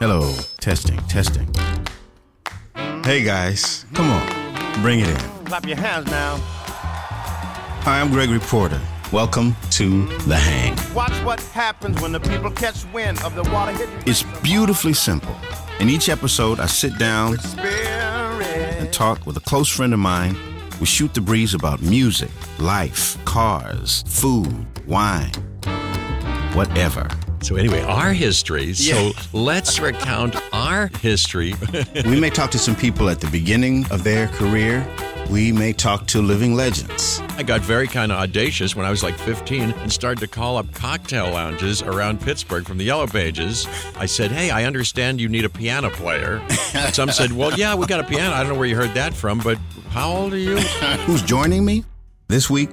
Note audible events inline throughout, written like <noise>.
Hello, testing, testing. Hey guys, come on, bring it in. Clap your hands now. Hi, I'm Gregory Porter. Welcome to The Hang. Watch what happens when the people catch wind of the water hitting It's beautifully simple. In each episode, I sit down and talk with a close friend of mine. We shoot the breeze about music, life, cars, food, wine, whatever. So anyway, our history. So <laughs> let's recount our history. <laughs> We may talk to some people at the beginning of their career. We may talk to living legends. I got very kind of audacious when I was like 15 and started to call up cocktail lounges around Pittsburgh from the Yellow Pages. I said, "Hey, I understand you need a piano player." <laughs> Some said, "Well, yeah, we got a piano. I don't know where you heard that from, but how old are you?" Who's joining me? This week,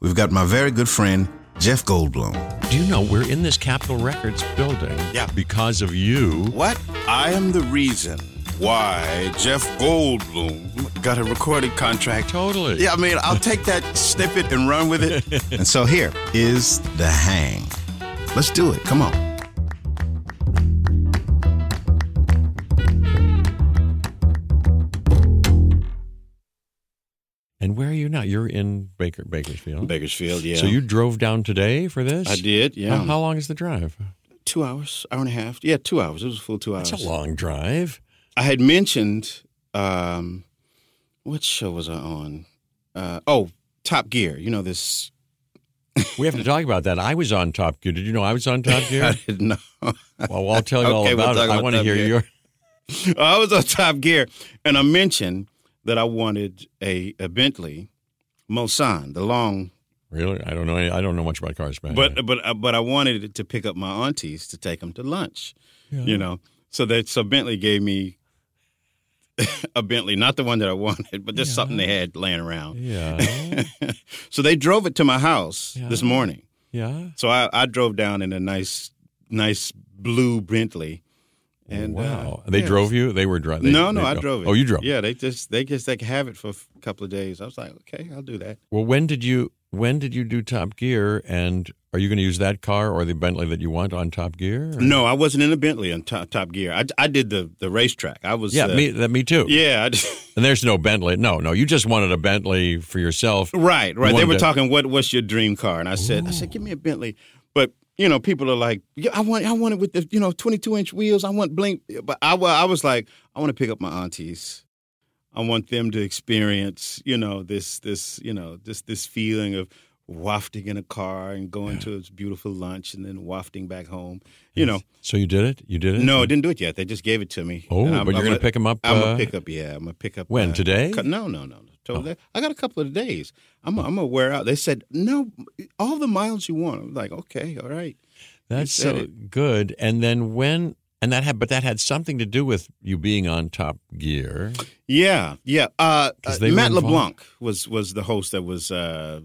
we've got my very good friend, Jeff Goldblum. Do you know we're in this Capitol Records building? Yeah. Because of you. What? I am the reason why Jeff Goldblum got a recording contract. Totally. Yeah, I mean, I'll take that snippet and run with it. <laughs> and so here is the hang. Let's do it. Come on. And where are you now? You're in Baker Bakersfield. Bakersfield, yeah. So you drove down today for this? I did, yeah. How, how long is the drive? two hours, hour and a half. Yeah, two hours. It was a full two hours. That's a long drive. I had mentioned, um, what show was I on? Uh, oh, Top Gear. You know this. <laughs> We have to talk about that. I was on Top Gear. Did you know I was on Top <laughs> Gear? I didn't know. Well, I'll tell you <laughs> all Okay, we'll about it. I want to hear your. I was on Top Gear, and I mentioned that I wanted a, a Bentley Mulsanne, the long, Really? I don't know. I don't know much about cars, man. but but uh, but I wanted it to pick up my aunties to take them to lunch. You know, so that so Bentley gave me <laughs> a Bentley, not the one that I wanted, but just something they had laying around. yeah, <laughs> so they drove it to my house Yeah. this morning. yeah. So I, I drove down in a nice nice blue Bentley. And uh, wow, they yeah. drove you. They were driving. no, no, I drove it. Oh, you drove. Yeah, they just they just they could have it for a couple of days. I was like, okay, I'll do that. Well, when did you when did you do Top Gear? And are you going to use that car or the Bentley that you want on Top Gear? or- No, I wasn't in a Bentley on Top, top Gear. I, I did the the racetrack. I was Yeah, uh, me. That me too. Yeah, <laughs> And there's no Bentley. No, no. You just wanted a Bentley for yourself. right, right. They were to- talking what what's your dream car, and I said I said give me a Bentley, but. You know, people are like, yeah, I want, I want it with the, you know, twenty-two inch wheels. I want blink, but I, I was like, I want to pick up my aunties. I want them to experience, you know, this, this, you know, this, this feeling of wafting in a car and going to a beautiful lunch and then wafting back home. You know, So you did it. You did it. no, I didn't do it yet. They just gave it to me. Oh, but you're gonna pick pick 'em up, I'm uh, gonna pick up. Yeah, I'm gonna pick up. When, uh, today? No, no, no. they- I got a couple of days. I'm, I'm gonna wear out. They said no, all the miles you want. I'm like, okay, all right. That's so it. good. And then when and that had but that had something to do with you being on Top Gear. Yeah, yeah. Uh, uh, Matt. LeBlanc was was the host. That was. Uh,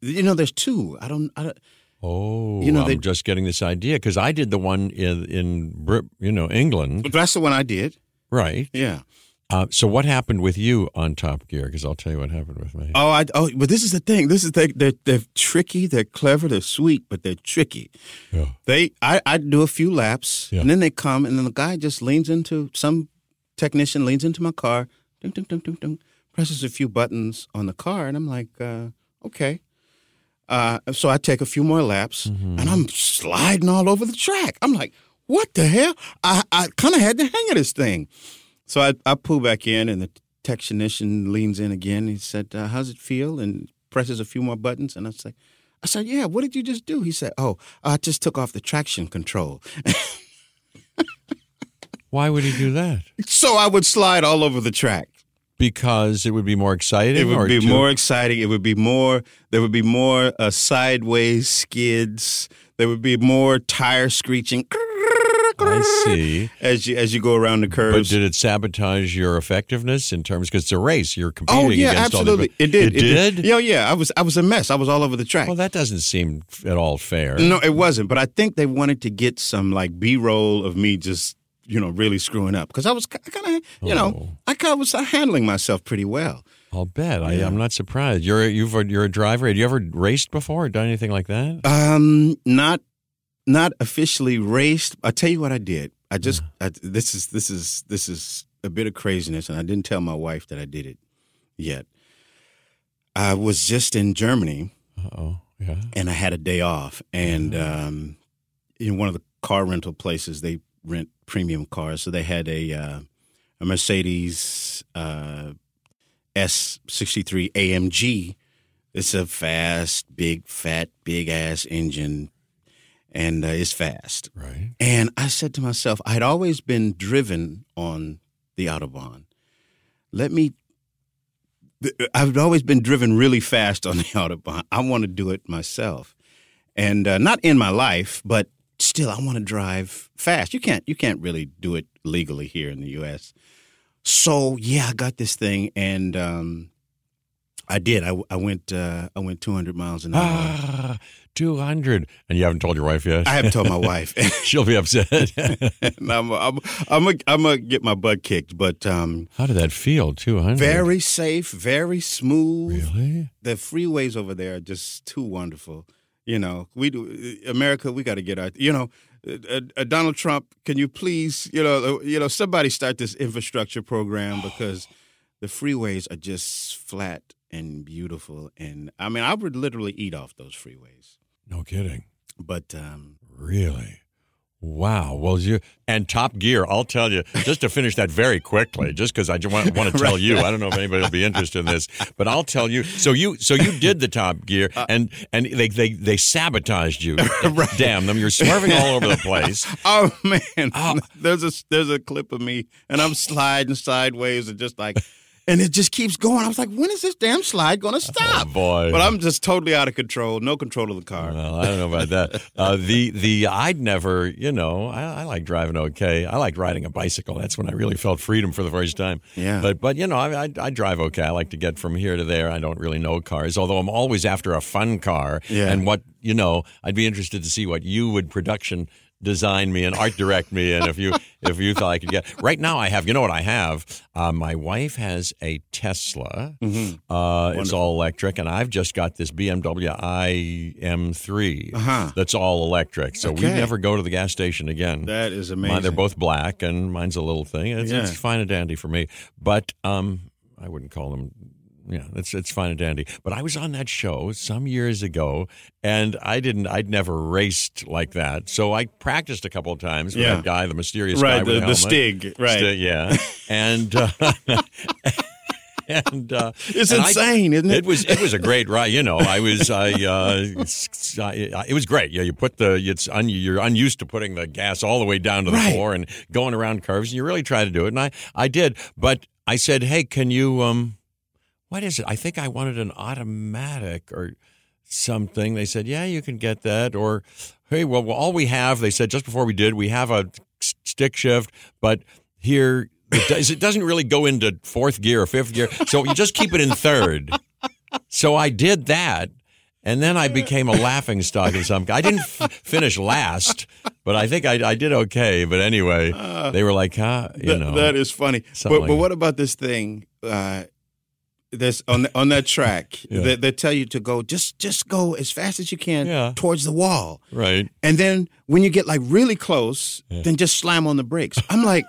you know, there's two. I don't. I don't Oh, You know, I'm they- just getting this idea because I did the one in in Brit- you know England, that's the one I did. right? Yeah. Uh, so what happened with you on Top Gear? Because I'll tell you what happened with me. Oh, I, oh, but this is the thing. This is they, they're they're tricky. They're clever. They're sweet, but they're tricky. Yeah. They, I, I do a few laps, Yeah. and then they come, and then the guy just leans into some technician leans into my car, ding, ding, ding, ding, ding, presses a few buttons on the car, and I'm like, uh, okay. Uh, so I take a few more laps, Mm-hmm. and I'm sliding all over the track. I'm like, what the hell? I, I kind of had the hang of this thing. So I, I pull back in, and the technician leans in again. He said, uh, "How's it feel?" and presses a few more buttons. And I said, "I said, yeah. What did you just do?" He said, "Oh, I just took off the traction control, <laughs> Why would he do that? so I would slide all over the track. Because it would be more exciting. It would be to- more exciting. It would be more. There would be more uh, sideways skids. there would be more tire screeching. <laughs> I see. As you as you go around the curves. But did it sabotage your effectiveness in terms because it's a race? You're competing oh yeah, against absolutely. all the. it did. It, did. Yeah, yeah. I was I was a mess. I was all over the track. Well, that doesn't seem at all fair. No, it wasn't. But I think they wanted to get some like B roll of me just you know really screwing up because I was kind of you Oh. know I kind of was handling myself pretty well. I'll bet. I, I'm not surprised. You're a, you've you're a driver. Have you ever raced before or done anything like that? Um, not not officially raced. I tell you what I did. I just I, this is this is this is a bit of craziness, and I didn't tell my wife that I did it yet. I was just in Germany, Oh, yeah. and I had a day off, and um, in one of the car rental places, they rent premium cars, so they had a uh, a Mercedes uh, S63 AMG. It's a fast, big, fat, big ass engine, and uh, it's fast. Right. And I said to myself, I had always been driven on the Autobahn. Let me. I've always been driven really fast on the <laughs> Autobahn. I want to do it myself, and uh, not in my life, but still, I want to drive fast. You can't. You can't really do it legally here in the U.S. So yeah, I got this thing, and um, I did. I, I went. Uh, I went 200 miles an hour. Ah, 200. And you haven't told your wife yet? I haven't told my <laughs> wife. <laughs> She'll be upset. <laughs> and I'm I'm I'm gonna get my butt kicked, but um, How did that feel? 200. very safe, very smooth. Really? The freeways over there are just too wonderful. You know, we do America. We got to get our. You know, uh, uh, Donald Trump. Can you please, you know, uh, you know, somebody start this infrastructure program because the freeways are just flat and beautiful. And I mean, I would literally eat off those freeways. No kidding. But um, Really? Wow. Well, you and Top Gear. I'll tell you just to finish that very quickly, just because I just want, want <laughs> to tell you. I don't know if anybody will be interested in this, but I'll tell you. So you, so you did the Top Gear, uh, and and they they they sabotaged you. <laughs> Damn them! You're swerving all over the place. <laughs> Oh man, oh. there's a there's a clip of me and I'm sliding sideways and just like, and it just keeps going. I was like, when is this damn slide going to stop? Oh, boy. But I'm just totally out of control, no control of the car. Well, I don't know about that. <laughs> Uh, the the I'd never, you know, I, I like driving okay. I like riding a bicycle. That's when I really felt freedom for the first time. Yeah. But but you know, I, I I drive okay. I like to get from here to there. I don't really know cars, although I'm always after a fun car. Yeah. And what you know, I'd be interested to see what you would production design me and art direct me and if you <laughs> if you thought I could get right now I have you know what I have uh, my wife has a Tesla Mm-hmm. uh, it's all electric and I've just got this BMW iM3 Uh-huh. that's all electric so we never go to the gas station again That is Mine- amazing. they're both black and mine's a little thing it's, Yeah. it's fine and dandy for me but um I wouldn't call them yeah, it's it's fine and dandy. But I was on that show some years ago, and I didn't. I'd never raced like that, so I practiced a couple of times with Yeah. that guy, the mysterious guy right, with the, the, the. Stig, right? Stig, yeah, <laughs> and. Uh, <laughs> And uh, It's and I- insane, isn't it? It was it was a great ride. You know, I was I, uh, I it was great. Yeah, you put the it's un, you're unused to putting the gas all the way down to the Right. floor and going around curves, and you really try to do it. And I I did, but I said, hey, can you um, what is it? I think I wanted an automatic or something. They said, yeah, you can get that. Or hey, well, well all we have, they said just before we did, we have a stick shift, but here. It, does, it doesn't really go into fourth gear or fifth gear, so you just keep it in third. So I did that, and then I became a laughing stock of some. I didn't f- finish last, but I think I, I did okay. But anyway, they were like, "Huh, you Th- know." that is funny. But, like but what about this thing? Uh, this on on that track, Yeah. they, they tell you to go just just go as fast as you can Yeah. towards the wall, right. and then when you get like really close, then just slam on the brakes. I'm like,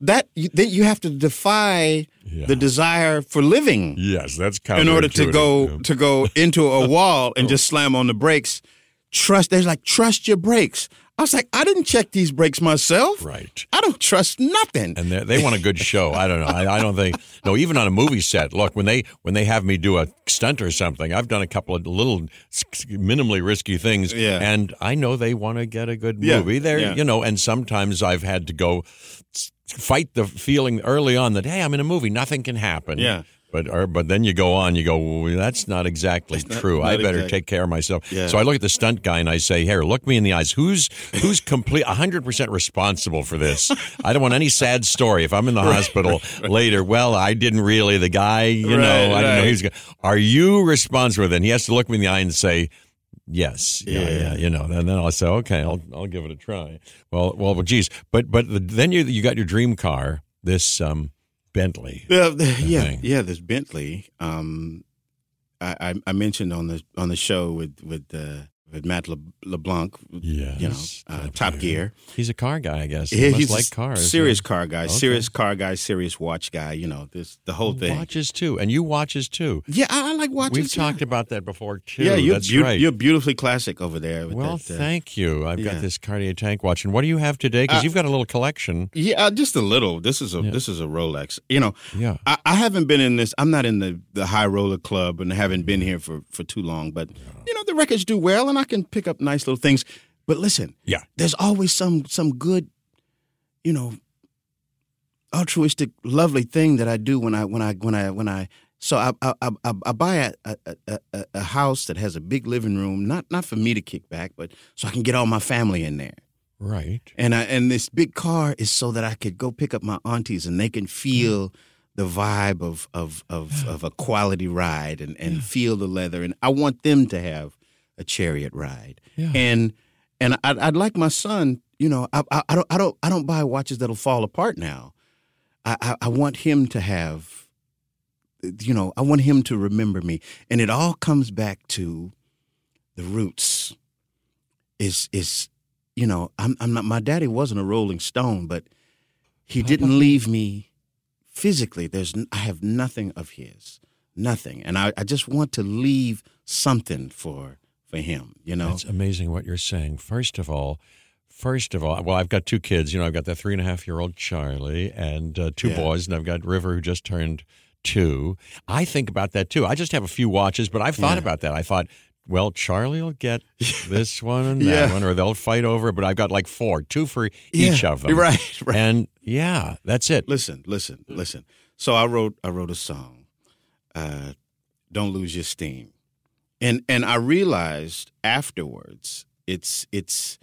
that you, then you have to defy Yeah. the desire for living Yes, that's kind in order to go yeah. to go into a wall and <laughs> oh. just slam on the brakes. Trust. They're like, trust your brakes. I was like, I didn't check these brakes myself. Right. I don't trust nothing. and they they want a good show. I don't know. I, I don't think no. Even on a movie set, look when they when they have me do a stunt or something, I've done a couple of little minimally risky things, Yeah. and I know they want to get a good Yeah, movie. There, yeah. you know, and sometimes I've had to go fight the feeling early on that hey, I'm in a movie, nothing can happen. Yeah. But or, but then you go on, you go, well, that's not exactly not- true. I not better exact- take care of myself. Yeah. So I look at the stunt guy and I say, here, look me in the eyes. Who's who's complete, hundred percent responsible for this? I don't want any sad story. If I'm in the hospital later, well, I didn't really. The guy, you know, Right, I don't know. right. He's. Are you responsible? Then he has to look me in the eye and say. Yes, yeah, yeah, Yeah. you know, and then I'll say, okay, I'll I'll give it a try. Well, well, well, geez, but but the, then you you got your dream car, this um, Bentley. Yeah, the- yeah, thing. yeah. This Bentley. Um, I, I I mentioned on the on the show with with uh, with Matt Le, LeBlanc. Yes, you know, uh, Top Gear. He's a car guy, I guess. Yeah, he he's like cars. serious huh? car guy, Okay. serious car guy, serious watch guy. You know, this the whole thing. Watches too, and you watches too. Yeah, I, I like watches. We've yeah. talked about that before too. Yeah, you're, that's beau- right. you're beautifully classic over there. With well, that, uh, thank you. I've got this Cartier tank watch, and what do you have today? Because Uh, you've got a little collection. Yeah, uh, just a little. This is a Yeah. this is a Rolex. You know, Yeah. I, I haven't been in this. I'm not in the the high roller club, and haven't been here for for too long. But you know, the records do well, and I can pick up nice little things. But listen, Yeah. there's always some some good, you know, altruistic, lovely thing that I do when I when I when I when I. So I I, I, I buy a, a, a, a- a house that has a big living room, not not for me to kick back, but so I can get all my family in there. Right. And I, and this big car is so that I could go pick up my aunties and they can feel the vibe of of of, of a quality ride and, and feel the leather. And I want them to have a chariot ride. Yeah. And and I'd, I'd like my son. You know, I, I, I don't I don't I don't buy watches that'll fall apart now. I, I, I want him to have. You know, I want him to remember me, and it all comes back to the roots. Is is you know, I'm, I'm not. My daddy wasn't a Rolling Stone, but he didn't leave me physically. There's, I have nothing of his, nothing, and I, I just want to leave something for for him. You know, It's amazing what you're saying. First of all, first of all, well, I've got two kids. You know, I've got the three and a half year old Charlie and uh, two Yeah. boys, and I've got River who just turned two. I think about that too. I just have a few watches, but I've thought Yeah. about that. I thought. Well, Charlie will get <laughs> this one and that Yeah. one, or they'll fight over it. But I've got like four, two for each of them. right, right. And yeah, that's it. listen, listen, listen. So I wrote I wrote a song, uh, "Don't Lose Your Steam," and and I realized afterwards it's it's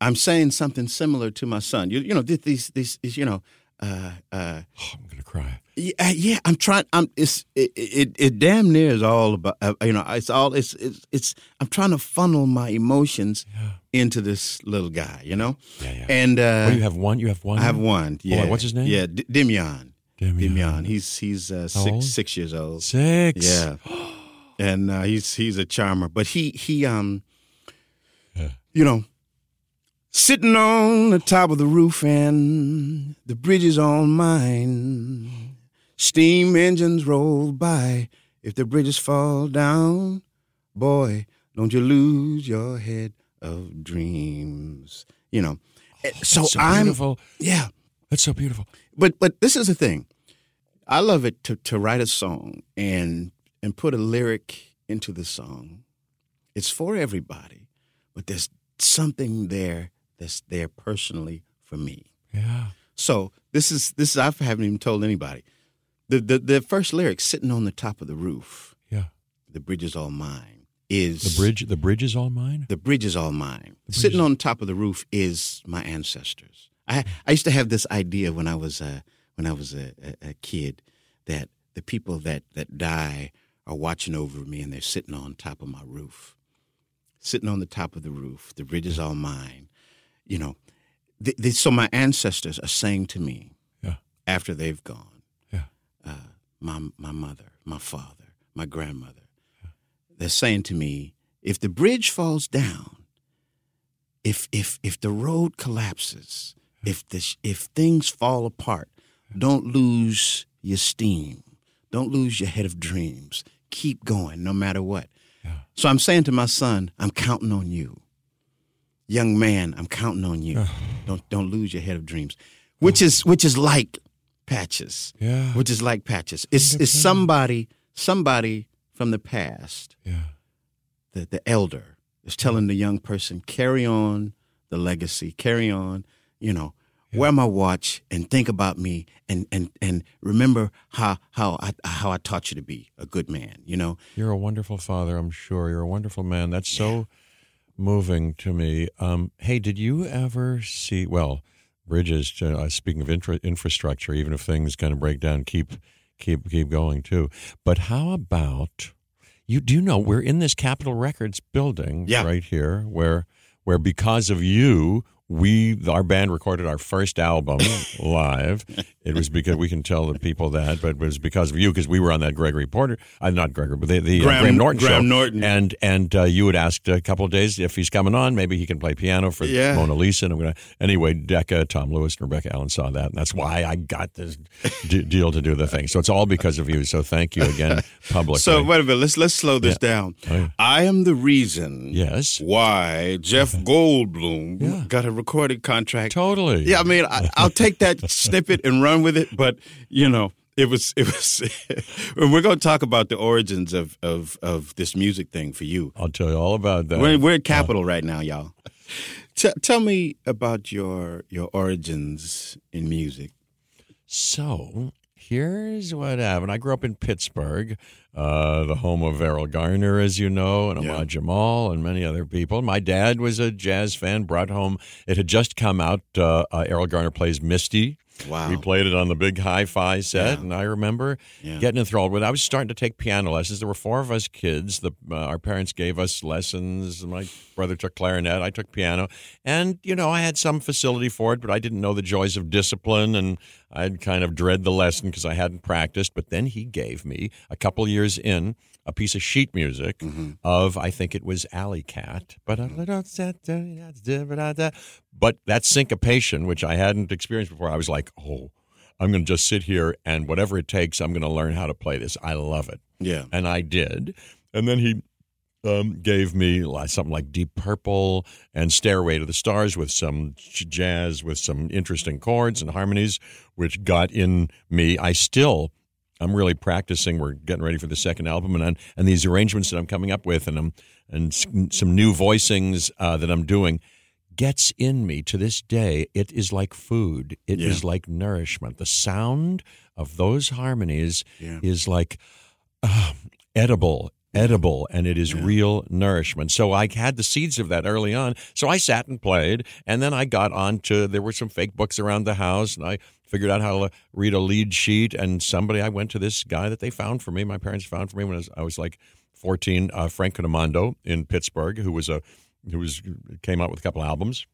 I'm saying something similar to my son. You you know th- these these these, you know. Uh, uh, Oh, <sighs> I'm gonna cry. yeah, yeah, I'm trying. I'm. It's it. It, it damn near is all about. Uh, you know, it's all. It's, it's. It's. I'm trying to funnel my emotions into this little guy. You know. Yeah, yeah. And uh, you have? One? You have one? I have one. Boy, what's his name? Yeah, D- Demyan. Demyan. Demyan. He's he's uh, How old? six six years old. Six. Yeah, <gasps> <gasps> and uh, he's he's a charmer. But he he um, you know, sitting on the top of the roof and the bridge is all mine. Steam engines roll by. If the bridges fall down, boy, don't you lose your head of dreams. You know. Eh, So, so I'm beautiful. yeah. That's so beautiful. But but this is the thing. I love it to to write a song and and put a lyric into the song. It's for everybody, but there's something there that's there personally for me. Yeah. So this is this is I haven't even told anybody. The the the first lyric, sitting on the top of the roof, Yeah. the bridge is all mine, is The bridge. The bridge is all mine. the bridge is all mine. Sitting on top of the roof is my ancestors. I I used to have this idea when I was uh, when I was a, a, a kid that the people that that die are watching over me and they're sitting on top of my roof, sitting on the top of the roof. The bridge is all mine. You know, th th so my ancestors are saying to me Yeah. after they've gone, Yeah. uh, my my mother, my father, my grandmother. They're saying to me, if the bridge falls down, if if if the road collapses, if the sh- if things fall apart, don't lose your steam. Don't lose your head of dreams. Keep going no matter what. Yeah. So I'm saying to my son, I'm counting on you. Young man, I'm counting on you. <sighs> don't don't lose your head of dreams. Which is which is like patches. Yeah. Which is like patches. It's it's somebody somebody from the past Yeah. the, the elder is telling the young person, carry on the legacy, carry on, you know, wear my watch, and think about me, and and and remember how how I how I taught you to be a good man. You know, You're a wonderful father, I'm sure. You're a wonderful man. That's so moving to me. Um, hey, did you ever see, well, bridges, uh, speaking of infra- infrastructure, even if things kind of break down, keep keep keep going too. But how about you do you know we're in this Capitol Records building Yeah. right here where where because of you we our band recorded our first album <laughs> live. It was because we can tell the people that, but it was because of you because we were on that Gregory Porter, uh, not Gregory, but the, the uh, Graham- Graham Norton Graham show. Norton. and and uh, you had asked a couple of days if he's coming on, maybe he can play piano for Yeah. Mona Lisa. And I'm gonna anyway. Decca, Tom Lewis, and Rebecca Allen saw that, and that's why I got this <laughs> d- deal to do the thing. So it's all because of you. So thank you again <laughs> publicly. So wait a minute. Let's let's slow this down. Oh, yeah. I am the reason. Yes. Why Jeff Goldblum Yeah. got a recorded contract? totally. Yeah, I mean, I, I'll take that <laughs> snippet and run with it. But you know, it was it was. <laughs> and we're going to talk about the origins of of of this music thing for you. I'll tell you all about that. We're we're at uh, Capitol right now, y'all. T- tell me about your your origins in music. So here's what happened. I grew up in Pittsburgh, uh, the home of Erroll Garner, as you know, and Ahmad Jamal and many other people. My dad was a jazz fan, brought home, it had just come out. Uh, uh, Erroll Garner plays Misty. Wow. We played it on the big hi fi set, Yeah. and I remember Yeah. getting enthralled with it. I was starting to take piano lessons. There were four of us kids. The, uh, our parents gave us lessons. My brother took clarinet. I took piano. And, you know, I had some facility for it, but I didn't know the joys of discipline, and I'd kind of dread the lesson because I hadn't practiced. But then he gave me, a couple years in, a piece of sheet music mm-hmm. of, I think it was Alley Cat. But but that syncopation, which I hadn't experienced before, I was like, oh, I'm going to just sit here and whatever it takes, I'm going to learn how to play this. I love it. Yeah. And I did. And then he um, gave me like, something like Deep Purple and Stairway to the Stars with some jazz, with some interesting chords and harmonies, which got in me. I still. I'm really practicing. We're getting ready for the second album, and and these arrangements that I'm coming up with, and um, and some new voicings uh, that I'm doing, gets in me to this day. It is like food. It is Yeah. like nourishment. The sound of those harmonies Yeah. is like uh, edible, edible, and it is real nourishment. So I had the seeds of that early on. So I sat and played, and then I got on to there were some fake books around the house, and I figured out how to read a lead sheet. And somebody, I went to this guy that they found for me. My parents found for me when I was, I was like 14, uh, Frank Cunimondo in Pittsburgh, who was a who was came out with a couple albums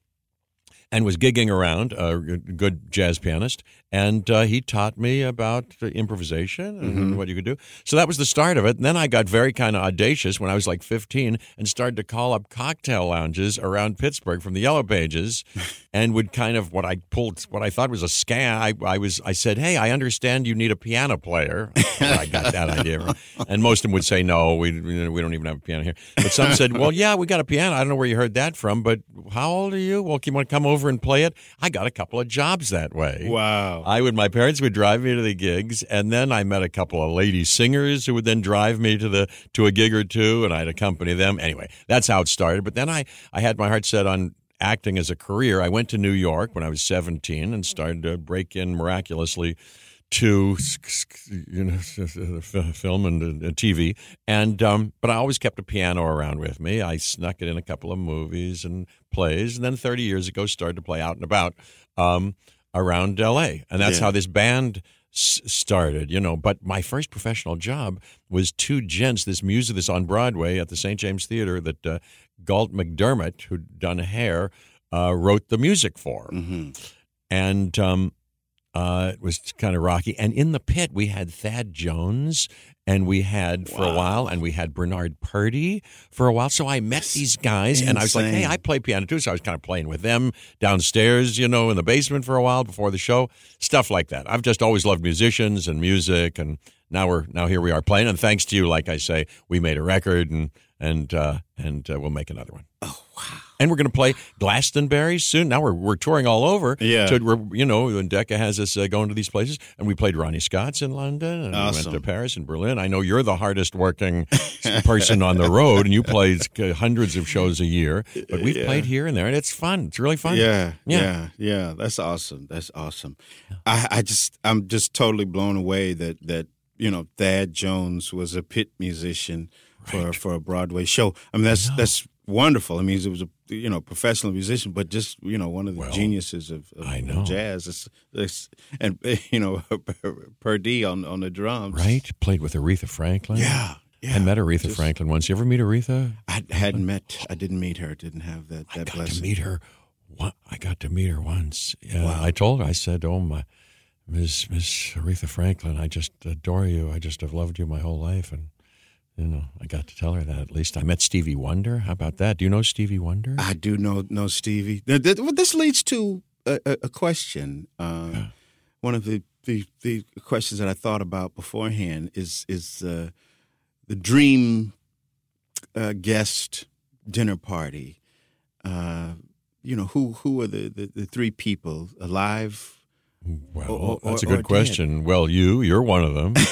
and was gigging around, a good jazz pianist, and uh, he taught me about improvisation and what you could do. So that was the start of it. And then I got very kind of audacious when I was like 15 and started to call up cocktail lounges around Pittsburgh from the Yellow Pages, and would kind of what I pulled, what I thought was a scam. I, I was, I said, "Hey, I understand you need a piano player." I got that idea, and most of them would say, "No, we we don't even have a piano here." But some said, "Well, yeah, we got a piano. I don't know where you heard that from, but how old are you? Well, you want to come over and play it?" I got a couple of jobs that way. Wow. I would. My parents would drive me to the gigs, and then I met a couple of lady singers who would then drive me to the to a gig or two, and I'd accompany them. Anyway, that's how it started. But then I I had my heart set on acting as a career. I went to New York when I was seventeen and started to break in miraculously to you know film and uh, TV and um, but I always kept a piano around with me. I snuck it in a couple of movies and plays, and then 30 years ago started to play out and about um, around L.A. And that's Yeah. how this band s- started. You know, but my first professional job was two gents. This music, this on Broadway at the St. James Theater that uh, Galt MacDermot, who'd done hair, uh, wrote the music for Mm-hmm. and um, uh, it was kind of rocky. And in the pit, we had Thad Jones, and we had for a while, and we had Bernard Purdie for a while. So I met these guys, and I was like, "Hey. I play piano too." So I was kind of playing with them downstairs, you know, in the basement for a while before the show, stuff like that. I've just always loved musicians and music, and now we're now here we are playing. And thanks to you, like I say, we made a record and. And uh, and uh, we'll make another one. Oh wow! And we're going to play Glastonbury soon. Now we're we're touring all over. Yeah. So we're you know, and Decca has us uh, going to these places, and we played Ronnie Scott's in London, and we went to Paris and Berlin. I know you're the hardest working <laughs> person on the road, and you play uh, hundreds of shows a year. But we've Yeah. played here and there, and it's fun. It's really fun. Yeah, Yeah. yeah, yeah, That's awesome. That's awesome. I, I just, I'm just totally blown away that that you know Thad Jones was a pit musician for for a Broadway show. I mean, that's that's wonderful. I mean, he was a you know professional musician, but just you know one of the Well, geniuses of, of, I know. jazz. It's, it's, and <laughs> you know <laughs> Purdie on on the drums. Right. Played with Aretha Franklin. Yeah. Yeah. I met Aretha Just- Franklin once. You ever meet Aretha? I hadn't met. I didn't meet her. Didn't have that that I got blessing. to meet her. One, I got to meet her once. Yeah, Wow. I told her. I said, "Oh my, Miss Miss Aretha Franklin, I just adore you. I just have loved you my whole life." And you know, I got to tell her that at least. I met Stevie Wonder. How about that? Do you know Stevie Wonder? I do know know Stevie. Th- th- well, This leads to a, a, question. Um, One of the, the the questions that I thought about beforehand is is uh, the dream uh, guest dinner party. Uh, you know who who are the, the, the three people alive? well, or- or- that's a good dead. question. Well, you you're one of them. <laughs>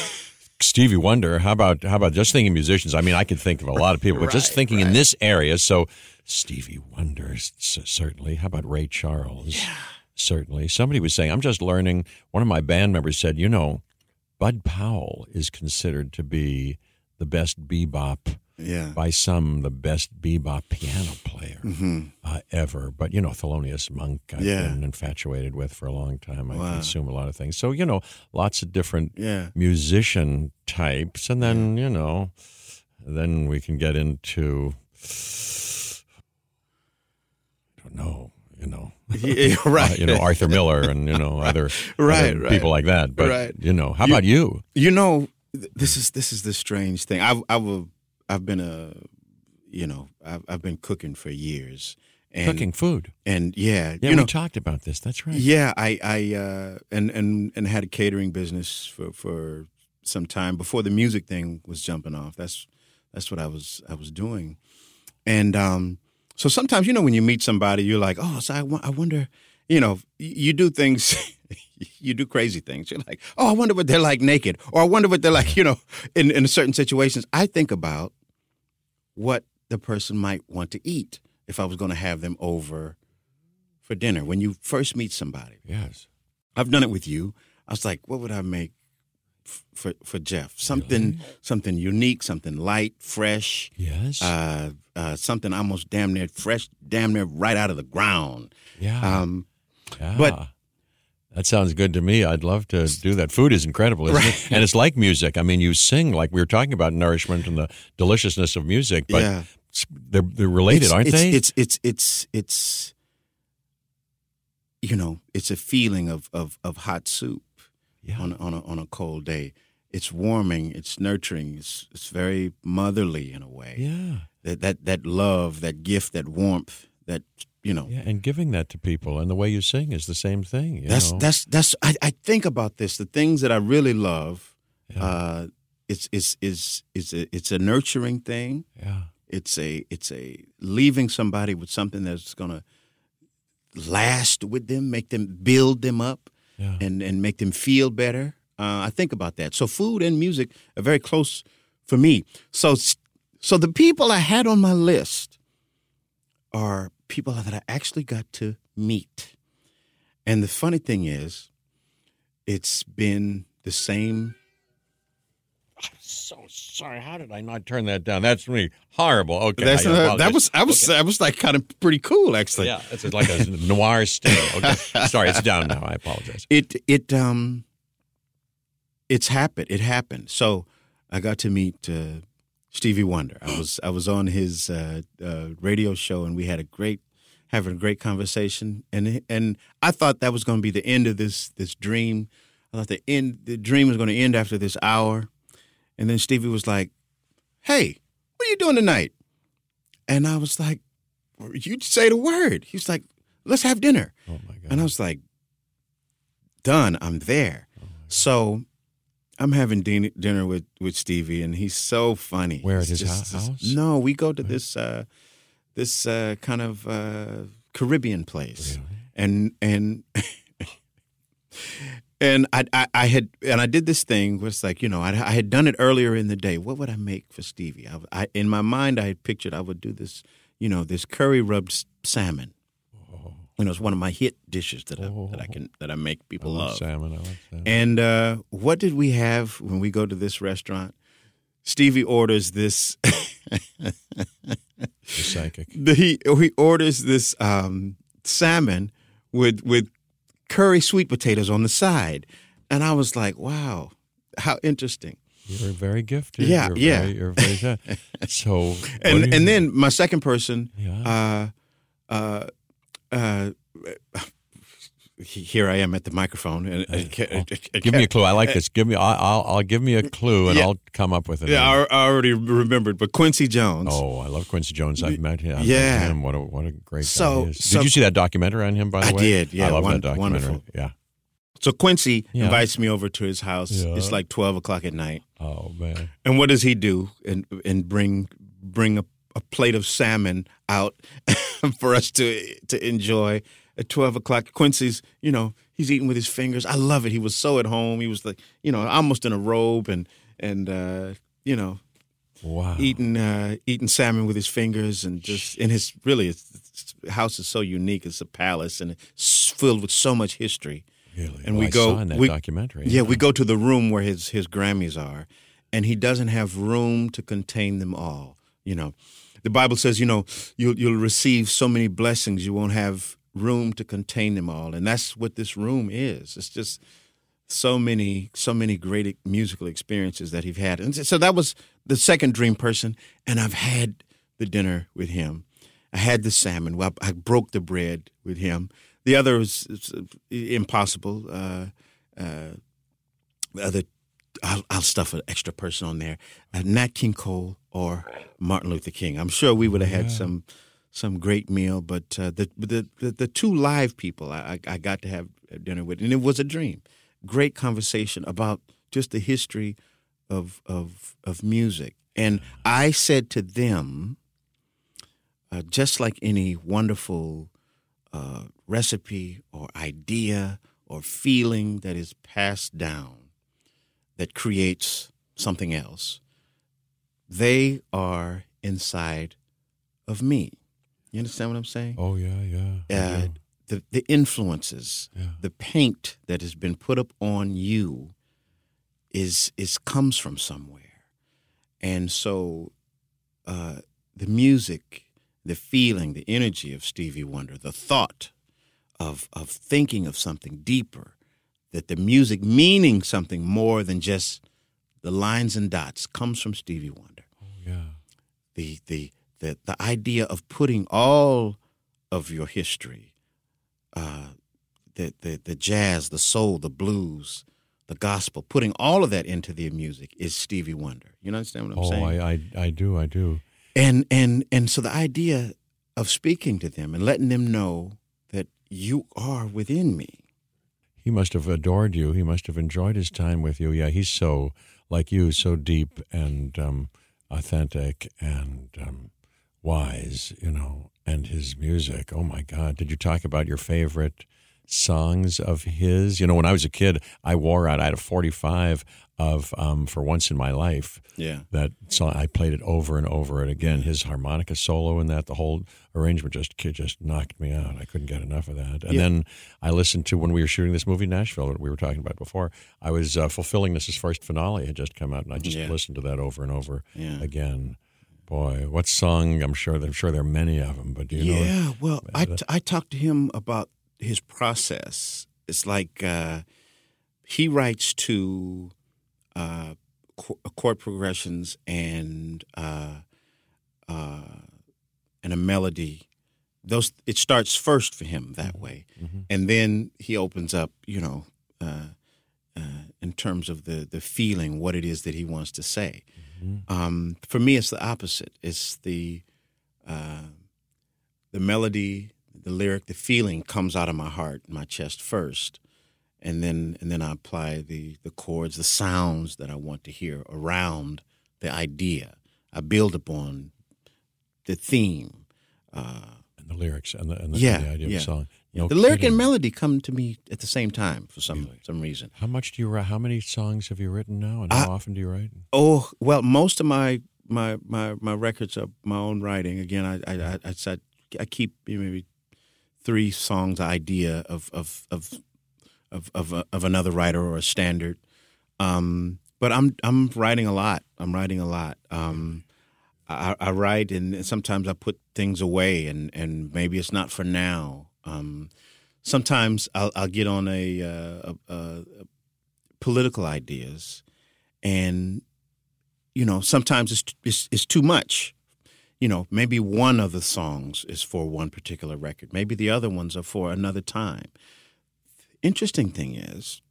Stevie Wonder. How about how about just thinking musicians? I mean, I could think of a lot of people, but just Right, thinking in this area. So Stevie Wonder certainly. How about Ray Charles? Certainly. Somebody was saying, I'm just learning. One of my band members said, you know, Bud Powell is considered to be the best bebop, Yeah. by some, the best bebop piano player hmm uh, ever. But, you know, Thelonious Monk, I've Yeah. been infatuated with for a long time. I Wow. consume a lot of things. So, you know, lots of different Yeah. musician types. And then, you know, then we can get into, I don't know, you know. <laughs> Yeah, <laughs> right. Uh, you know Arthur Miller and you know <laughs> other, Right, other right. people like that. But Right. you know, how about you? You know, th- this is this is the strange thing. I've I've I've been a, you know, I've I've been cooking for years. And, Cooking food. and yeah, Yeah, you know, we talked about this. That's right. yeah, I I uh, and and and had a catering business for for some time before the music thing was jumping off. That's that's what I was I was doing, and um, so sometimes you know when you meet somebody, you're like, oh, so I, I wonder, you know, you do things. <laughs> You do crazy things. You're like, oh, I wonder what they're like naked, or I wonder what they're like, you know, in, in certain situations. I think about what the person might want to eat if I was going to have them over for dinner. When you first meet somebody, Yes. I've done it with you. I was like, what would I make f- for for Jeff? Something something unique, something light, fresh, Yes. uh, uh, something almost damn near fresh, damn near right out of the ground. yeah. Um, yeah. but- that sounds good to me. I'd love to do that. Food is incredible, isn't it? And it's like music. I mean, you sing like we were talking about nourishment and the deliciousness of music, but yeah, they're they're related, it's, aren't it's, they? It's it's it's it's you know, it's a feeling of of of hot soup yeah. on a, on a on a cold day. It's warming. It's nurturing. It's it's very motherly in a way. yeah. That that that love, that gift, that warmth, that you know. Yeah, and giving that to people and the way you sing is the same thing. You That's know? that's that's. I, I think about this. The things that I really love. Yeah. Uh, it's it's is it's a it's a nurturing thing. yeah. It's a it's a leaving somebody with something that's gonna last with them, make them build them up, Yeah. and and make them feel better. Uh, I think about that. So food and music are very close for me. So so the people I had on my list are people that I actually got to meet. And the funny thing is, it's been the same. So sorry. How did I not turn that down? That's me. Horrible. Okay. That's uh, that was I was I was like kind of pretty cool actually. Yeah, it's like a <laughs> noir sting. Okay. Sorry, it's down now. I apologize. it it um it's happened it happened so i got to meet uh, stevie wonder. I was i was on his uh, uh, radio show and we had a great having a great conversation. And and i thought that was going to be the end of this this dream. I thought the end the dream was going to end after this hour. And then stevie was like hey what are you doing tonight? And i was like you say the word. He's like let's have dinner. Oh my god. and I was like, done, I'm there. So I'm having din- dinner with with Stevie, and he's so funny. Where, at his hou- house? No, we go to this uh, this uh, kind of uh, Caribbean place, and and <laughs> and I, I I had and I did this thing was like you know I, I had done it earlier in the day. What would I make for Stevie? I, I in my mind I had pictured I would do this you know this curry rubbed salmon. You know, it's one of my hit dishes that I, that I can that I make I people love love. salmon. I like salmon. And uh, what did we have when we go to this restaurant? Stevie orders this. The psychic. <laughs> the, he he orders this um, salmon with with curry sweet potatoes on the side, and I was like, "Wow, how interesting!" You're very gifted. Yeah, you're yeah. Very, you're very. <laughs> So, And and then my second person, Yeah. uh, uh, uh, here I am at the microphone. And, Oh, give me a clue. I like this. Give me. I'll. I'll, give me a clue, and Yeah. I'll come up with it. Yeah, I, I already remembered, but Quincy Jones. Oh, I love Quincy Jones. I've met him. Yeah. met him. What a what a great So- guy is. Did so- you see that documentary on him? By the I way, did, yeah, I love won- that documentary. wonderful. Yeah. So Quincy Yeah. invites me over to his house. Yeah. It's like twelve o'clock at night. Oh man. And what does he do? And and bring bring a, a plate of salmon out <laughs> for us to to enjoy at twelve o'clock. Quincy's, you know, he's eating with his fingers. I love it. He was so at home. He was like, you know, almost in a robe and and uh, you know, Wow. eating uh, eating salmon with his fingers and just and his really his, his house is so unique. It's a palace and it's filled with so much history. Really? And Well, we I go in that we, documentary. Yeah, we go to the room where his his Grammys are, and he doesn't have room to contain them all. You know, the Bible says, you know, you'll you'll receive so many blessings, you won't have room to contain them all, and that's what this room is. It's just so many so many great musical experiences that he's had, and so that was the second dream person, and I've had the dinner with him. I had the salmon. Well, I broke the bread with him. The other was impossible. Uh, uh, the other, I'll, I'll stuff an extra person on there. Uh, Nat King Cole or Martin Luther King. I'm sure we would have had some some great meal, but uh, the, the the the two live people I, I I got to have dinner with, and it was a dream. Great conversation about just the history of of of music, and I said to them, uh, just like any wonderful uh, recipe or idea or feeling that is passed down that creates something else, they are inside of me. You understand what I'm saying? Oh yeah, yeah. Uh, the the influences, Yeah. the paint that has been put up on you is is comes from somewhere, and so uh, the music, the feeling, the energy of Stevie Wonder, the thought of of thinking of something deeper, that the music meaning something more than just the lines and dots comes from Stevie Wonder Oh yeah. the the the the idea of putting all of your history, uh, the the the jazz, the soul, the blues, the gospel, putting all of that into the music is Stevie Wonder. You understand what I'm Oh, saying? I, I I do. I do. and and and so the idea of speaking to them and letting them know that you are within me. He must have adored you. He must have enjoyed his time with you. Yeah, he's so like you, so deep and um, authentic and um, wise, you know. And his music. Oh my God! Did you talk about your favorite songs of his? You know, when I was a kid, I wore out. I had a forty-five of um, "For Once in My Life." Yeah. that song I played it over and over and again. His harmonica solo in that, the whole arrangement just just knocked me out. I couldn't get enough of that. And Yeah. then I listened to when we were shooting this movie Nashville that we were talking about before. I was uh, fulfilling this. His first finale had just come out, and I just Yeah. listened to that over and over Yeah. again. Boy, what song? I'm sure. I'm sure there are many of them. But do you know? yeah, well, I, t- I talked to him about his process. It's like uh, he writes to uh, chord progressions and uh, uh, and a melody. Those it starts first for him that way, and then he opens up. You know, uh, uh, in terms of the the feeling, what it is that he wants to say. Um, for me, it's the opposite. It's the uh, the melody, the lyric, the feeling comes out of my heart, my chest first, and then and then I apply the the chords, the sounds that I want to hear around the idea. I build upon the theme. Uh, And the lyrics and the, and the, Yeah, the idea yeah. of the song. No the lyric and melody come to me at the same time for some Really? some reason. How much do you write? How many songs have you written now, and I- how often do you write? Oh well, most of my my my, my records are my own writing. Again, I I I, I, I keep maybe three songs idea of of of of of, a, of another writer or a standard. Um, but I'm I'm writing a lot. I'm writing a lot. Um, I, I write and sometimes I put things away and, and maybe it's not for now. Um, sometimes I'll, I'll get on a, uh, a, a political ideas and you know sometimes it's, it's it's too much you know maybe one of the songs is for one particular record maybe the other ones are for another time interesting thing is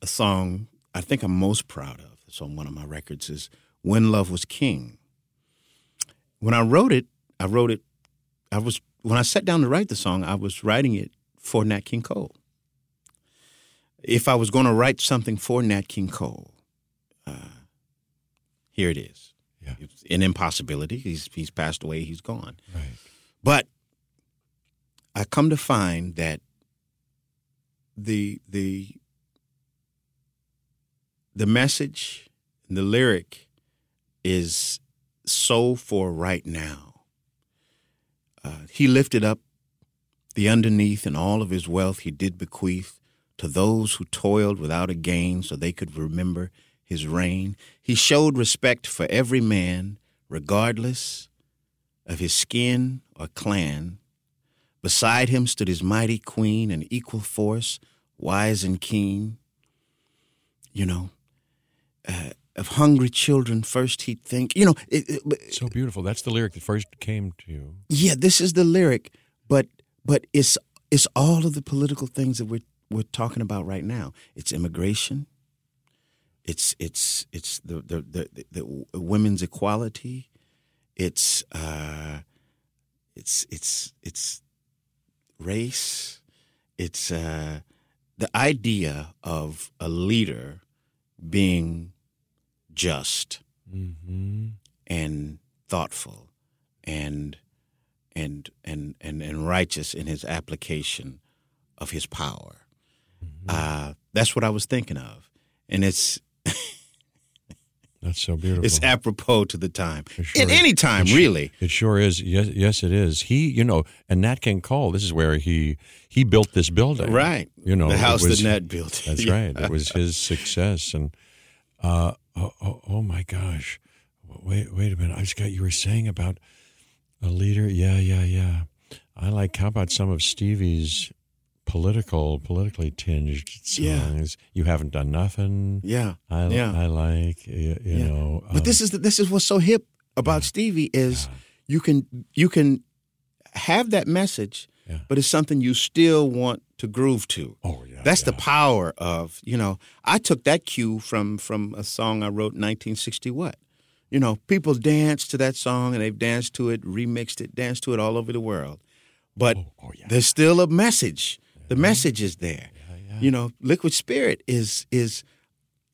a song i think i'm most proud of it's on one of my records is when love was king when i wrote it i wrote it i was when i sat down to write the song i was writing it for nat king cole if I was going to write something for Nat King Cole, uh, here it is. Yeah. It's an impossibility. He's he's passed away. He's gone. Right. But I come to find that the the the message, the lyric, is so for right now. Uh, he lifted up the underneath, and all of his wealth he did bequeath to those who toiled without a gain so they could remember his reign. He showed respect for every man, regardless of his skin or clan. Beside him stood his mighty queen, an equal force, wise and keen. You know, uh, of hungry children first he'd think. You know, it, it, So beautiful. That's the lyric that first came to you. yeah, this is the lyric, but but it's it's all of the political things that we're we're talking about right now. It's immigration. It's it's it's the the the, the, the women's equality. It's uh, it's it's it's race. It's uh, the idea of a leader being just Mm-hmm. and thoughtful and and and and, and righteous in his application of his power. Uh, that's what I was thinking of, and it's <laughs> That's so beautiful. it's apropos to the time. Sure In is. any time, It really. It sure is. Yes, yes, it is. He, you know, and Nat King Cole. This is where he he built this building, Right. You know, the house was- that Nat built. That's <laughs> Yeah. right. It was his success, and uh, oh, oh, oh my gosh, wait, wait a minute. I just got you were saying about a leader. Yeah, yeah, yeah. I like. How about some of Stevie's political, politically tinged Yeah. songs? You haven't done nothing. Yeah. I, Yeah. I like. You, you Yeah. know, But this um, is the, this is what's so hip about Stevie is you can you can have that message, Yeah. but it's something you still want to groove to. Oh yeah, That's the power of you know. I took that cue from from a song I wrote in 1960. What, you know, people dance to that song and they've danced to it, remixed it, danced to it all over the world. But Oh, oh, yeah. there's still a message. The mm-hmm. message is there. You know, Liquid Spirit is is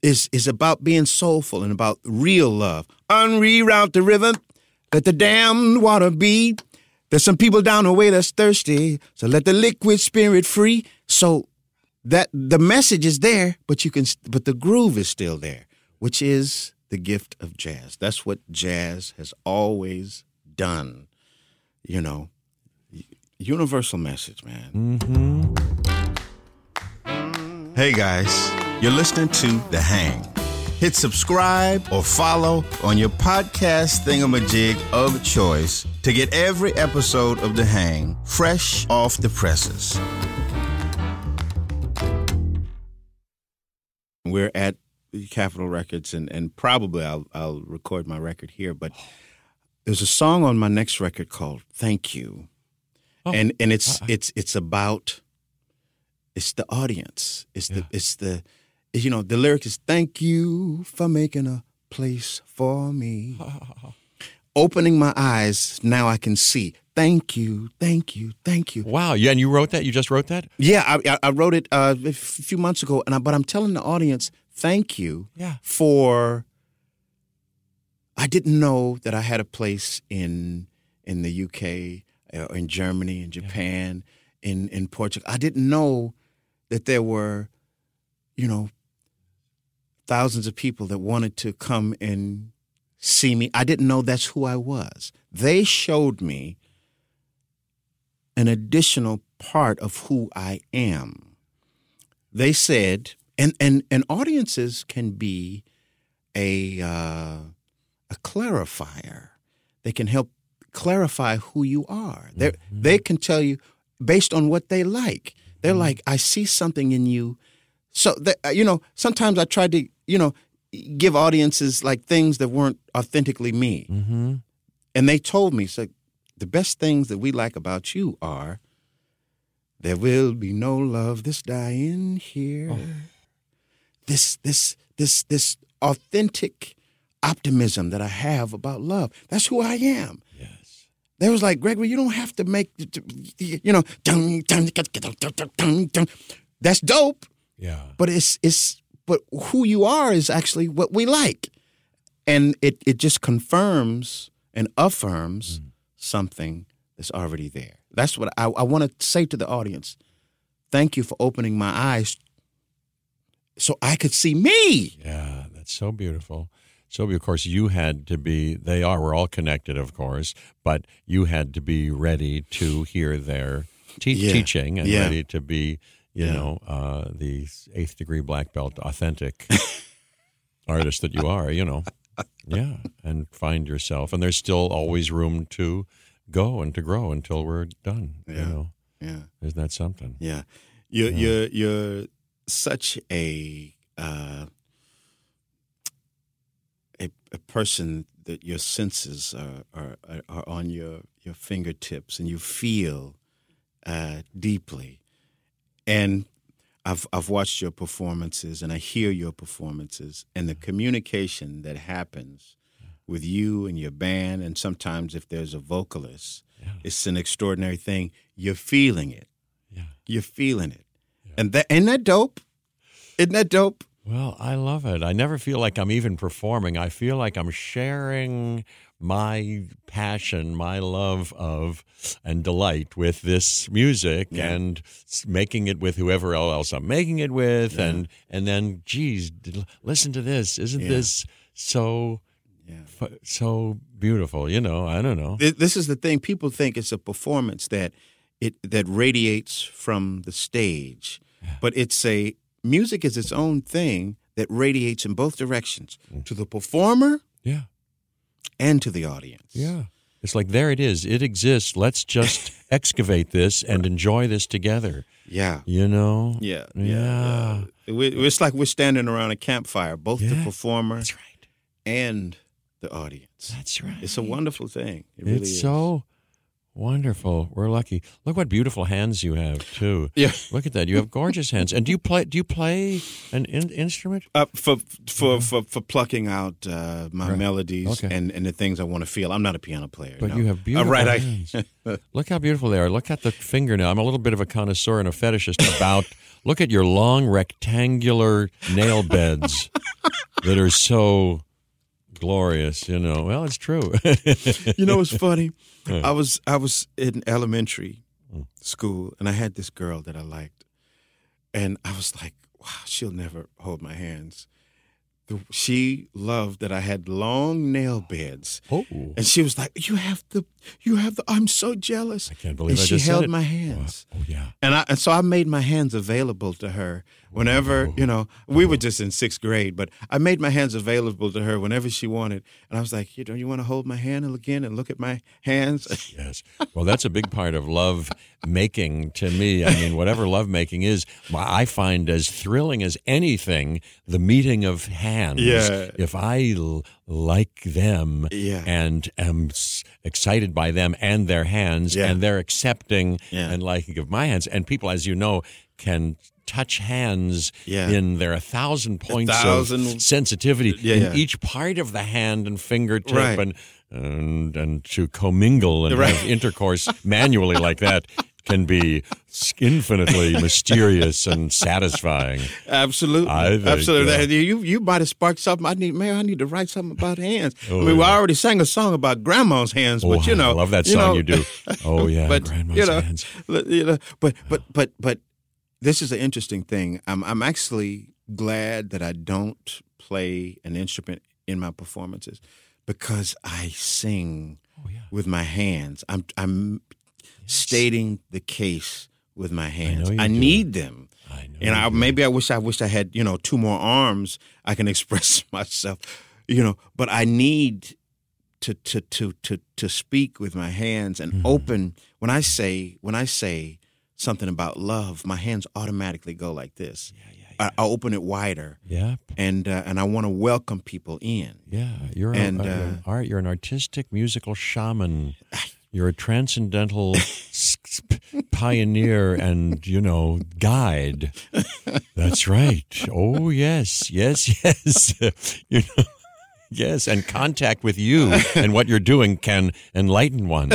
is is about being soulful and about real love. Unreroute the river, let the dammed water be. There's some people down the way that's thirsty, so let the liquid spirit free. So that the message is there, but you can, but the groove is still there, which is the gift of jazz. That's what jazz has always done. You know, universal message, man. Mm-hmm. Hey guys, you're listening to The Hang. Hit subscribe or follow on your podcast thingamajig of choice to get every episode of The Hang fresh off the presses. We're at Capitol Records, and, and probably I'll, I'll record my record here, but there's a song on my next record called Thank You. Oh, and and it's I- it's it's about it's the audience. It's the it's the you know the lyric is thank you for making a place for me. <laughs> opening my eyes, now I can see. Thank you, thank you, thank you. Wow. Yeah, and you wrote that? You just wrote that? Yeah, I, I- I wrote it uh, a few months ago, and I, but I'm telling the audience, thank you Yeah. for. I didn't know that I had a place in in the UK, uh, in Germany, in Japan, in in Portugal. I didn't know that there were, you know, thousands of people that wanted to come and see me. I didn't know that's who I was. They showed me an additional part of who I am. They said, and and and audiences can be a uh, a clarifier. They can help clarify who you are. They they can tell you based on what they like. They're like, I see something in you. So that, uh, you know, sometimes I tried to you know give audiences like things that weren't authentically me, Mm-hmm. and they told me so. The best things that we like about you are there will be no love this dying here. This this this this authentic optimism that I have about love. That's who I am. They was like, Gregory, you don't have to make, you know, that's dope. Yeah. But it's it's but who you are is actually what we like, and it it just confirms and affirms mm. something that's already there. That's what I, I want to say to the audience. Thank you for opening my eyes so I could see me. Yeah, that's so beautiful. So, of course, you had to be, they are, we're all connected, of course, but you had to be ready to hear their te- Yeah. teaching and Yeah. ready to be, you Yeah. know, uh, the eighth degree black belt authentic <laughs> artist that you are, you know. Yeah, and find yourself. And there's still always room to go and to grow until we're done. You Yeah. know, Yeah. isn't that something? Yeah, you're you're you're such a uh, a a person that your senses are are, are, on your your fingertips and you feel uh, deeply. And I've I've watched your performances and I hear your performances and the communication that happens with you and your band and sometimes if there's a vocalist, it's an extraordinary thing. You're feeling it Yeah. you're feeling it. And that ain't that dope? Isn't that dope? Well, I love it. I never feel like I'm even performing. I feel like I'm sharing my passion, my love of and delight with this music Yeah. and making it with whoever else I'm making it with and and then geez, listen to this. Isn't Yeah. this so Yeah. so beautiful, you know? I don't know. This is the thing. People think it's a performance that it that radiates from the stage, but it's a music is its own thing that radiates in both directions mm. to the performer Yeah. and to the audience. Yeah. It's like there it is. It exists. Let's just <laughs> excavate this and enjoy this together. Yeah. You know? Yeah. Yeah. yeah. We- It's like we're standing around a campfire, both the performer That's right. and the audience. That's right. It's a wonderful thing. It really it's is. so wonderful. We're lucky. Look what beautiful hands you have too. Yeah. <laughs> Look at that. You have gorgeous hands. And do you play? Do you play an in, instrument? Uh, for for, for for plucking out uh, my. Right. melodies Okay. and, and the things I want to feel. I'm not a piano player, But no. you have Uh, beautiful right, I- hands. <laughs> Look how beautiful they are. Look at the fingernail. I'm a little bit of a connoisseur and a fetishist about. look at your long rectangular nail beds that are so glorious. You know. Well, it's true. <laughs> you know what's funny? <laughs> I was I was in elementary mm. school and I had this girl that I liked, and I was like, wow, she'll never hold my hands. The, she loved that I had long nail beds. oh. And she was like, "You have the, you have the. I'm so jealous." I can't believe and I she held my hands. Oh yeah. And I and so I made my hands available to her whenever, you know, we were just in sixth grade, but I made my hands available to her whenever she wanted. And I was like, you know, you want to hold my hand again and look at my hands? <laughs> Yes. Well, that's a big part of love making to me. I mean, whatever love making is, I find as thrilling as anything the meeting of hands. Yeah. If I like them Yeah. and am excited by them and their hands Yeah. and they're accepting Yeah. and liking of my hands, and people, as you know, can touch hands Yeah. in their a thousand points thousand- of sensitivity Yeah, in yeah. each part of the hand and fingertip Right. and and and to commingle and Right. have intercourse manually like that <laughs> can be infinitely <laughs> mysterious and satisfying. Absolutely, think, absolutely. uh, you you might have sparked something. I need, man. I need to write something about hands. Oh, I mean, yeah. I already sang a song about grandma's hands, Oh, but you know, I love that you song know, you do. <laughs> Oh yeah, but grandma's you know, hands. you know, but but but but this is an interesting thing. I'm I'm actually glad that I don't play an instrument in my performances because I sing Oh yeah. with my hands. I'm I'm stating the case with my hands. you I, need them. I know. And I, maybe I wish I wish I had you know two more arms. I can <laughs> express <laughs> myself, you know. But I need to to to to to speak with my hands and Mm-hmm. open. When I say when I say something about love, my hands automatically go like this. Yeah, I, I open it wider, yeah, and uh, and I want to welcome people in. yeah. You're And, a- uh, an art. You're an artistic musical shaman. <laughs> You're a transcendental pioneer and you know guide. That's right. Oh yes, yes, yes. <laughs> you know. Yes, and contact with you <laughs> and what you're doing can enlighten one.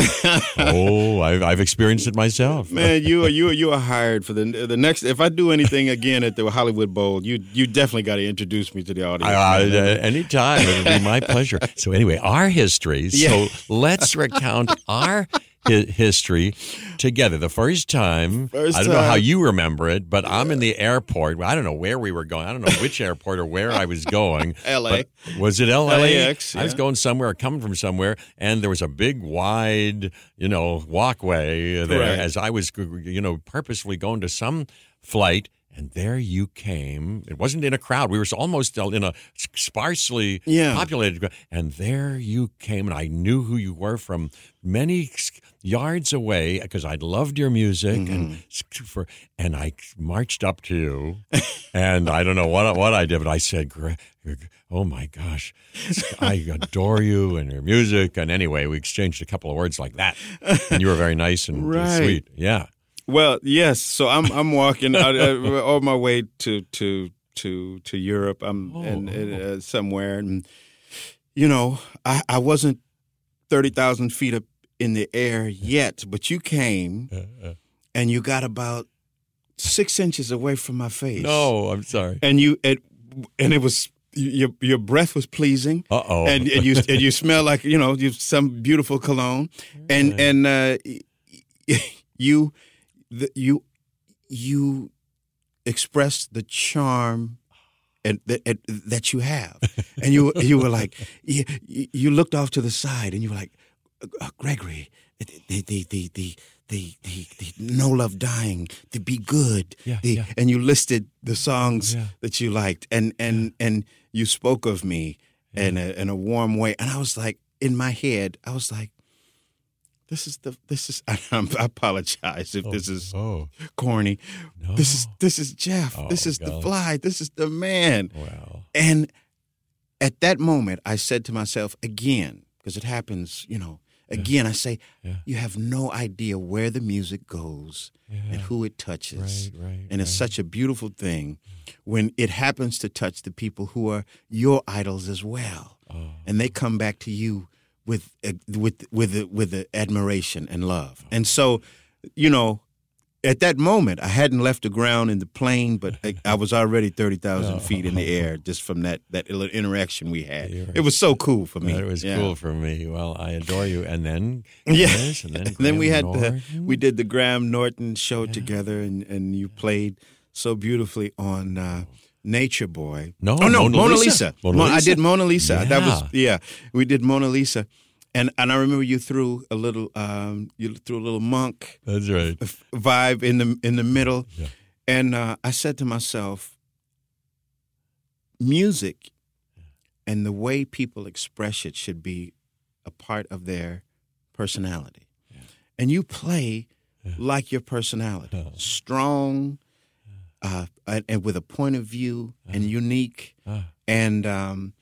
Oh, I've, I've experienced it myself. Man, you are <laughs> you are you are hired for the the next. If I do anything again at the Hollywood Bowl, you you definitely got to introduce me to the audience. Uh, man. anytime. It'll be my pleasure. So, anyway, our history. Yeah. So, let's recount our history together. The first time, First I don't know how you remember it, but I'm in the airport. I don't know where we were going. I don't know which airport or where I was going. <laughs> LA. was it LA? LAX, I was going somewhere, coming from somewhere, and there was a big, wide, you know, walkway there Correct. as I was, you know, purposefully going to some flight. And there you came. It wasn't in a crowd. We were almost in a sparsely Yeah. populated crowd. And there you came, and I knew who you were from many yards away because I loved your music, and Mm-hmm. for and I marched up to you, and I don't know what what I did, but I said, "Oh my gosh, I adore you and your music." And anyway, we exchanged a couple of words like that, and you were very nice and <laughs> Right. sweet. Yeah. Well, yes. So I'm I'm walking out, uh, on my way to to to to Europe. I'm in, in, uh, somewhere, and you know, I I wasn't thirty thousand feet up in the air yet, but you came Uh, and you got about six inches away from my face. No, I'm sorry. and you it and it was your your breath was pleasing. Uh oh. and, and you and you <laughs> smell like you know you some beautiful cologne, and and uh, <laughs> you the, you you express the charm and that and- that you have, <laughs> and you you were like you, you looked off to the side and you were like uh, Gregory the the the the. The, the, the no love dying to be good Yeah, the, yeah. and you listed the songs Yeah. that you liked and and and you spoke of me in a in a warm way and I was like in my head I was like this is the this is <laughs> I, apologize if this oh, is Oh, corny no. this is this is Jeff oh, this Oh, is the fly this is the man Wow. and at that moment I said to myself again because it happens you know again I say Yeah. you have no idea where the music goes and who it touches Right, right. and it's such a beautiful thing when it happens to touch the people who are your idols as well, Oh. and they come back to you with with with with admiration and love. And so, you know, at that moment, I hadn't left the ground in the plane, but I, I was already thirty thousand <laughs> feet in the air just from that that little interaction we had. It was so cool for me. It was Yeah. cool for me. Well, I adore you. And then, <laughs> Yeah. yes, and then, And <laughs> then we had the, we did the Graham Norton show together, and, and you played so beautifully on uh, Nature Boy. No, oh no, Mona Mona, Lisa. Lisa. Mona Mo- I did Mona Lisa. That was Yeah. yeah. We did Mona Lisa, and and I remember you threw a little um, you threw a little monk That's right. vibe in the in the middle, Yeah. and uh, I said to myself, music and the way people express it should be a part of their personality, and you play like your personality, <laughs> strong, uh, and, and with a point of view and unique, Ah. and um,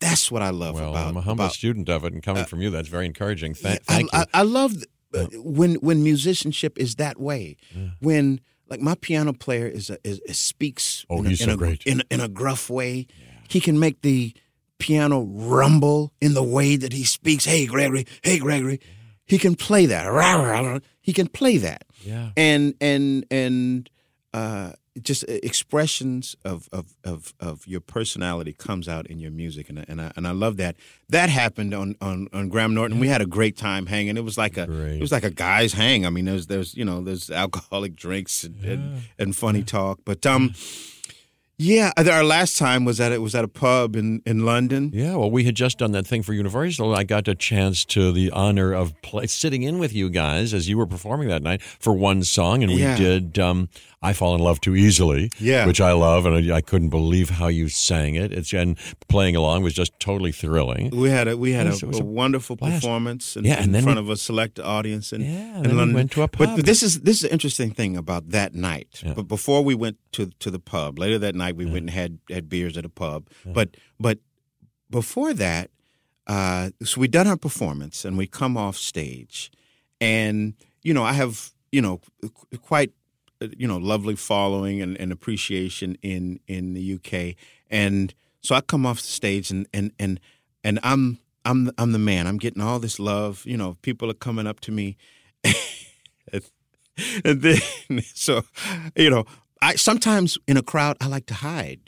that's what I love Well, about. I'm a humble about- student of it, and coming from you, that's very encouraging. Thank, I, you. I, I love th- uh, when when musicianship is that way. When like my piano player is, a, is, is speaks Oh, in, a, he's in so a, great. in, in a gruff way. He can make the piano rumble in the way that he speaks. Hey, Gregory. Hey, Gregory. He can play that. He can play that. Yeah. And and and uh, just expressions of, of of of your personality comes out in your music, and I- and I, and I love that. That happened on on on Graham Norton. We had a great time hanging. It was like a Great. it was like a guys hang. I mean, there's there's you know there's alcoholic drinks and and, and funny talk, but um. Yeah, our last time was at it was at a pub in, in London. Yeah, well, we had just done that thing for Universal. I got a chance to the honor of play, sitting in with you guys as you were performing that night for one song, and we Yeah. did um, "I Fall in Love Too Easily," Yeah. which I love, and I, I couldn't believe how you sang it. It's and playing along was just totally thrilling. We had a we had a, was- was a a wonderful blast. performance in, Yeah, and in front we- of a select audience in, Yeah, in and then we London. went to a But this is this is the interesting thing about that night. Yeah. But before we went to to the pub, later that night we went and had had beers at a pub. But but before that, uh, so we'd done our performance and we come off stage, and you know I have you know qu- quite Uh, you know lovely following and, and appreciation in in the UK, and so I come off the stage and and and and I'm I'm I'm the man. I'm getting all this love. You know, people are coming up to me, <laughs> and then <laughs> so you know I sometimes in a crowd I like to hide.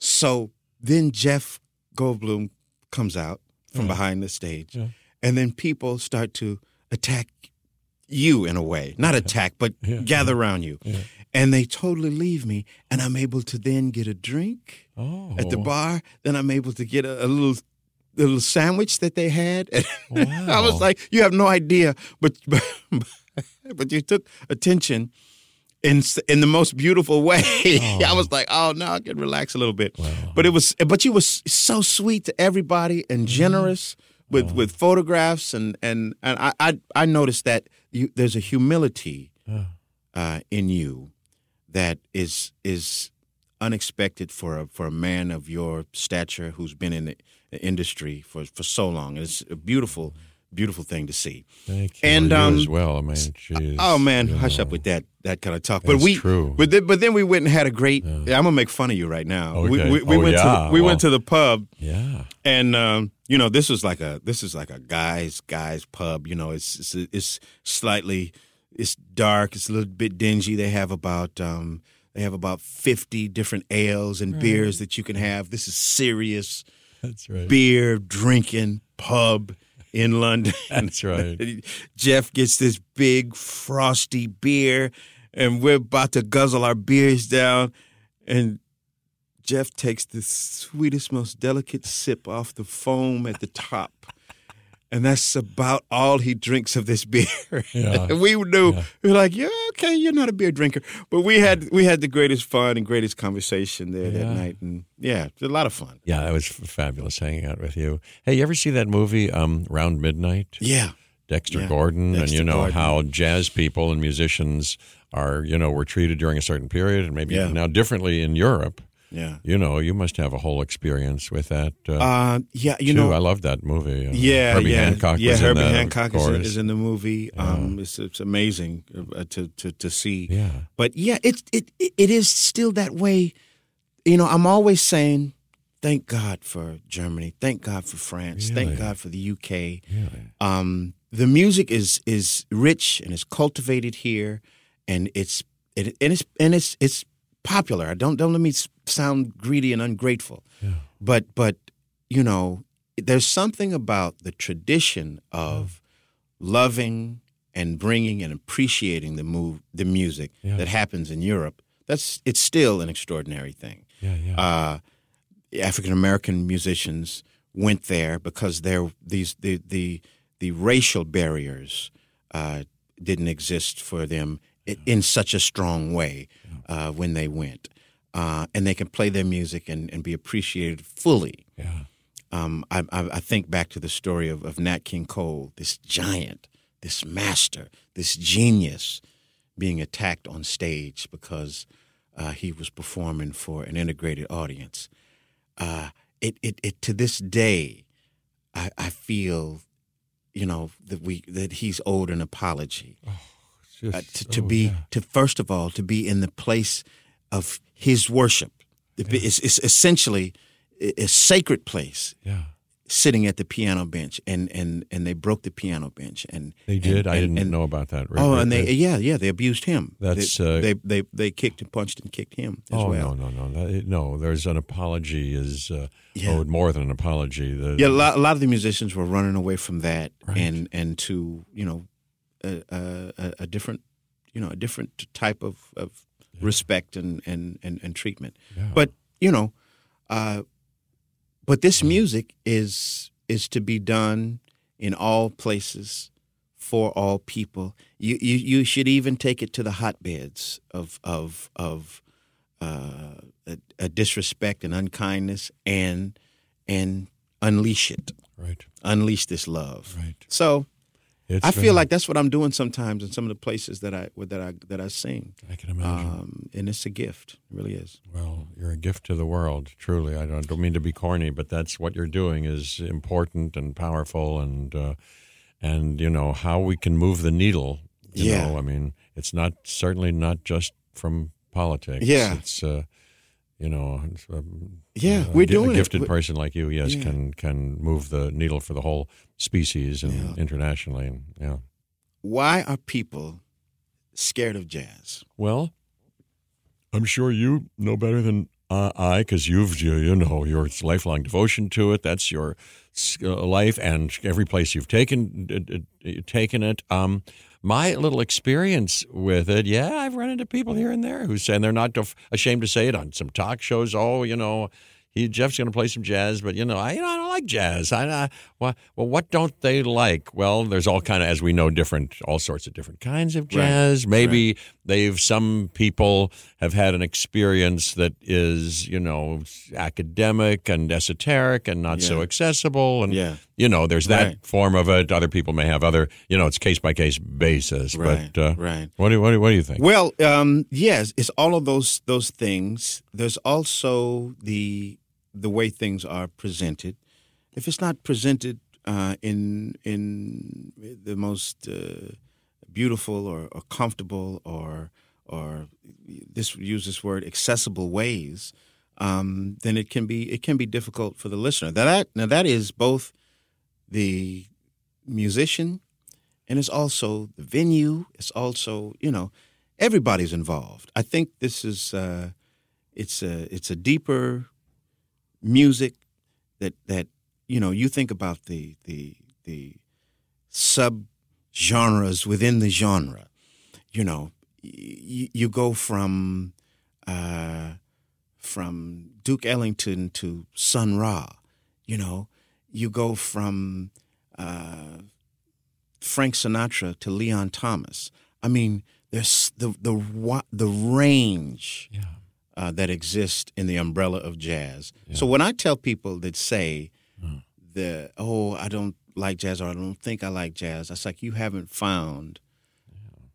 So then Jeff Goldblum comes out from behind the stage, Yeah. and then people start to attack you in a way, not attack, but Yeah. gather around you, and they totally leave me, and I'm able to then get a drink Oh, at the oh. bar. Then I'm able to get a, a little little sandwich that they had. And <laughs> I was like, you have no idea, but <laughs> but, but you took attention in in the most beautiful way. <laughs> I oh. was like, oh, now I can relax a little bit. But it was, but you was so sweet to everybody and mm-hmm. generous with with photographs and and and I I, I noticed that you, there's a humility uh, in you that is is unexpected for a for a man of your stature who's been in the industry for for so long. It's beautiful beautiful thing to see. Thank you. And, Well, you um, as well. I mean, geez, Oh man, hush up with that that kind of talk. But It's we, true. But then, but then we went and had a great. I'm gonna make fun of you right now. We, Okay. we, we Oh, went to the, we went to the pub Yeah. and um, you know this was like a this is like a guys guys pub. You know, it's it's, it's slightly it's dark. It's a little bit dingy. They have about um, they have about fifty different ales and beers that you can have. This is serious That's right. beer drinking pub in London. <laughs> That's right. <laughs> Jeff gets this big frosty beer, and we're about to guzzle our beers down, and Jeff takes the sweetest, most delicate sip off the foam at the top. And that's about all he drinks of this beer. Yeah. <laughs> we knew Yeah. we were like, yeah, okay, you're not a beer drinker, but we had we had the greatest fun and greatest conversation there that night, and yeah, a lot of fun. Yeah, it was fabulous hanging out with you. Hey, you ever see that movie, um, Round Midnight? Yeah, Dexter Yeah, Gordon, and you know Gordon. how jazz people and musicians are, you know, were treated during a certain period, and maybe Yeah. now differently in Europe. Yeah. You know, you must have a whole experience with that. Uh, Uh, yeah, you too. know, I love that movie. Uh, Yeah, Herbie yeah, Hancock yeah. Herbie in that, Hancock is in, is in the movie. Um, it's it's amazing uh, to to to see. Yeah. But yeah, it it it is still that way. You know, I'm always saying, thank God for Germany, thank God for France, Really? thank God for the UK. Really? Um, the music is is rich and is cultivated here, and it's it, and it's and it's it's popular. Don't don't let me sound greedy and ungrateful, but but you know, there's something about the tradition of loving and bringing and appreciating the move the music Yeah. that happens in Europe. That's it's still an extraordinary thing Yeah, yeah. uh, African American musicians went there because there these the the the racial barriers uh, didn't exist for them i- in such a strong way uh, when they went, uh, and they can play their music and, and be appreciated fully. yeah. Um, I, I, I think back to the story of, of Nat King Cole, this giant, this master, this genius, being attacked on stage because uh, he was performing for an integrated audience. Uh, it, it, it to this day, I, I feel, you know, that we that he's owed an apology Just- uh, to, to oh, be yeah. to first of all to be in the place of his worship. It's, it's essentially a sacred place Yeah. sitting at the piano bench and and and they broke the piano bench and They did. and- I didn't and- know about that. Right, Oh, Right, and they yeah yeah they abused him. That's, they, uh, they they they kicked and punched and kicked him as Oh well. no no no That- no! There's an apology is uh, Yeah. owed more than an apology. The, Yeah, a lot, a lot of the musicians were running away from that Right. and and to you know a, a, a- different you know a different type of, of respect and, and, and, and treatment. Yeah. But you know, uh, but this music is is to be done in all places for all people. You you, you should even take it to the hotbeds of of of uh, a, a disrespect and unkindness and and unleash it right unleash this love right. so It's i feel like that's what i'm doing sometimes in some of the places that i that i that i sing I can imagine. um, and it's a gift it really is Well, you're a gift to the world, truly. I don't, don't mean to be corny, but that's what you're doing is important and powerful, and uh, and you know how we can move the needle. You Yeah. know, I mean, it's not certainly not just from politics. Yeah. it's uh, you know, um, Yeah, a we're gi- doing a gifted We- person like you, yes, Yeah. can can move the needle for the whole species and Yeah. internationally. And, yeah. why are people scared of jazz Well, I'm sure you know better than uh, I, because you've you, you know your lifelong devotion to it. That's your uh, life, and every place you've taken uh, taken it. Um, my little experience with it, yeah, I've run into people here and there who say and they're not ashamed to say it on some talk shows. Oh, you know, he Jeff's going to play some jazz, but you know, I you know I don't like jazz. I, I well, well, what don't they like? Well, there's all kind of, as we know, different, all sorts of different kinds of jazz. Maybe they've some people have had an experience that is you know academic and esoteric and not so accessible, and Yeah. you know, there's that Right. form of it. Other people may have other, you know, it's case by case basis. Right, but uh, right. What do what do, what do you think? well um, yes it's all of those those things there's also the the way things are presented if it's not presented uh, in in the most uh, beautiful or, or comfortable or or this use this word accessible ways, um, then it can be it can be difficult for the listener. Now that now that is both the musician and it's also the venue. It's also you know everybody's involved. I think this is uh, it's a it's a deeper music that that you know you think about the the the sub genres within the genre you know you, you go from uh, from Duke Ellington to Sun Ra you know you go from uh, Frank Sinatra to Leon Thomas I mean there's the the the range yeah. Uh, that exist in the umbrella of jazz. So when I tell people that say Hmm. the oh I don't like jazz or I don't think I like jazz, it's like you haven't found,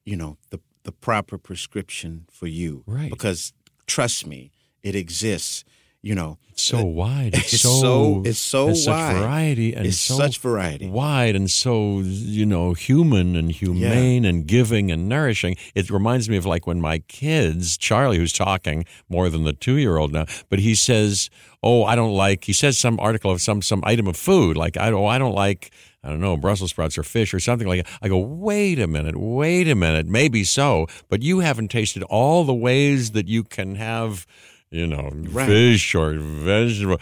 you know, the the proper prescription for you. Right. Because trust me, it exists. You know, It's so uh, wide. It's, It's so, so- it's so such wide. variety and It's so such variety. wide and so you know human and humane and giving and nourishing. It reminds me of like when my kids, Charlie, who's talking more than the two year old now, but he says, "Oh, I don't like." He says some article of some some item of food like I don't I don't like. I don't know, Brussels sprouts or fish or something like that. I go, wait a minute, wait a minute, maybe so, but you haven't tasted all the ways that you can have you know, Right. fish or vegetable.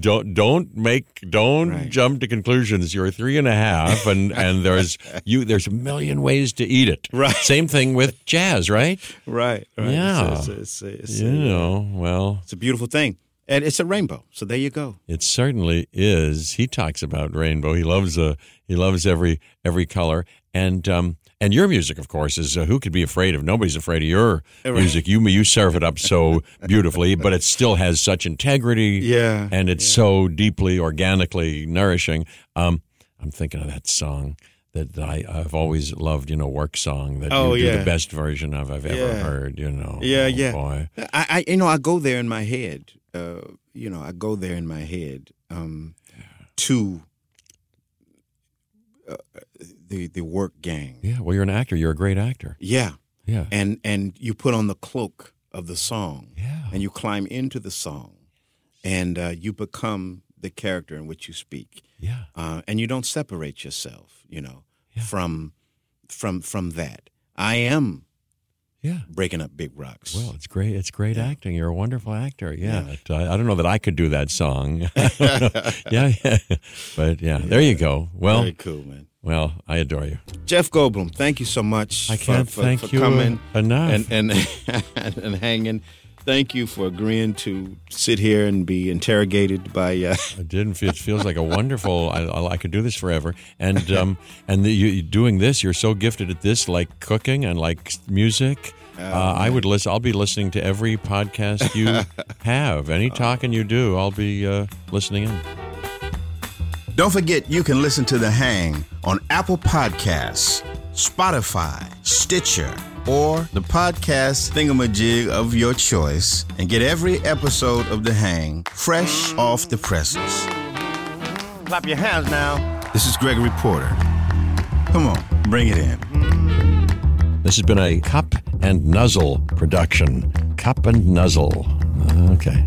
Don't don't make don't Right. jump to conclusions. You're three and a half, and <laughs> and there's you. There's a million ways to eat it. Right. Same thing with jazz, right? right? right. Yeah. It's, it's, it's, You know, well, it's a beautiful thing, and it's a rainbow. So there you go. it certainly is. He talks about rainbow. He loves a he loves every every color, and um and your music, of course, is uh, who could be afraid of? Nobody's afraid of your music. You you serve it up so <laughs> beautifully, but it still has such integrity. Yeah, and it's so deeply organically nourishing. Um, I'm thinking of that song that I, I've always loved. You know, work song that Oh, you do yeah. the best version of I've ever Yeah. heard. You know, Yeah, Oh, yeah. boy. I, I, you know, I go there in my head. Uh, you know, I go there in my head um, to uh, the the work gang. Yeah, well, you're an actor. You're a great actor. Yeah, Yeah, and and you put on the cloak of the song, yeah. and you climb into the song, and uh, you become the character in which you speak, Yeah. uh, and you don't separate yourself, you know, from from from that. I am Yeah. breaking up big rocks. Well, it's great. It's great acting. You're a wonderful actor. Yeah. It- I, I don't know that I could do that song. <laughs> <laughs> yeah, yeah. But yeah, there you go. Well, very cool, man. Well, I adore you. Jeff Goldblum, thank you so much. I can't for, thank for you coming enough. and and <laughs> and hanging. Thank you for agreeing to sit here and be interrogated by. Uh, <laughs> It didn't feel. It feels like a wonderful. I, I, I could do this forever. And um, and the, you doing this, you're so gifted at this, like cooking and like music. Oh, uh, I would listen. I'll be listening to every podcast you <laughs> have. Any talking you do, I'll be uh, listening in. Don't forget, you can listen to The Hang on Apple Podcasts, Spotify, Stitcher, or the podcast thingamajig of your choice, and get every episode of The Hang fresh off the presses. Clap your hands now. This is Gregory Porter. Come on, bring it in. This has been a Cup and Nuzzle production. Cup and Nuzzle. Okay.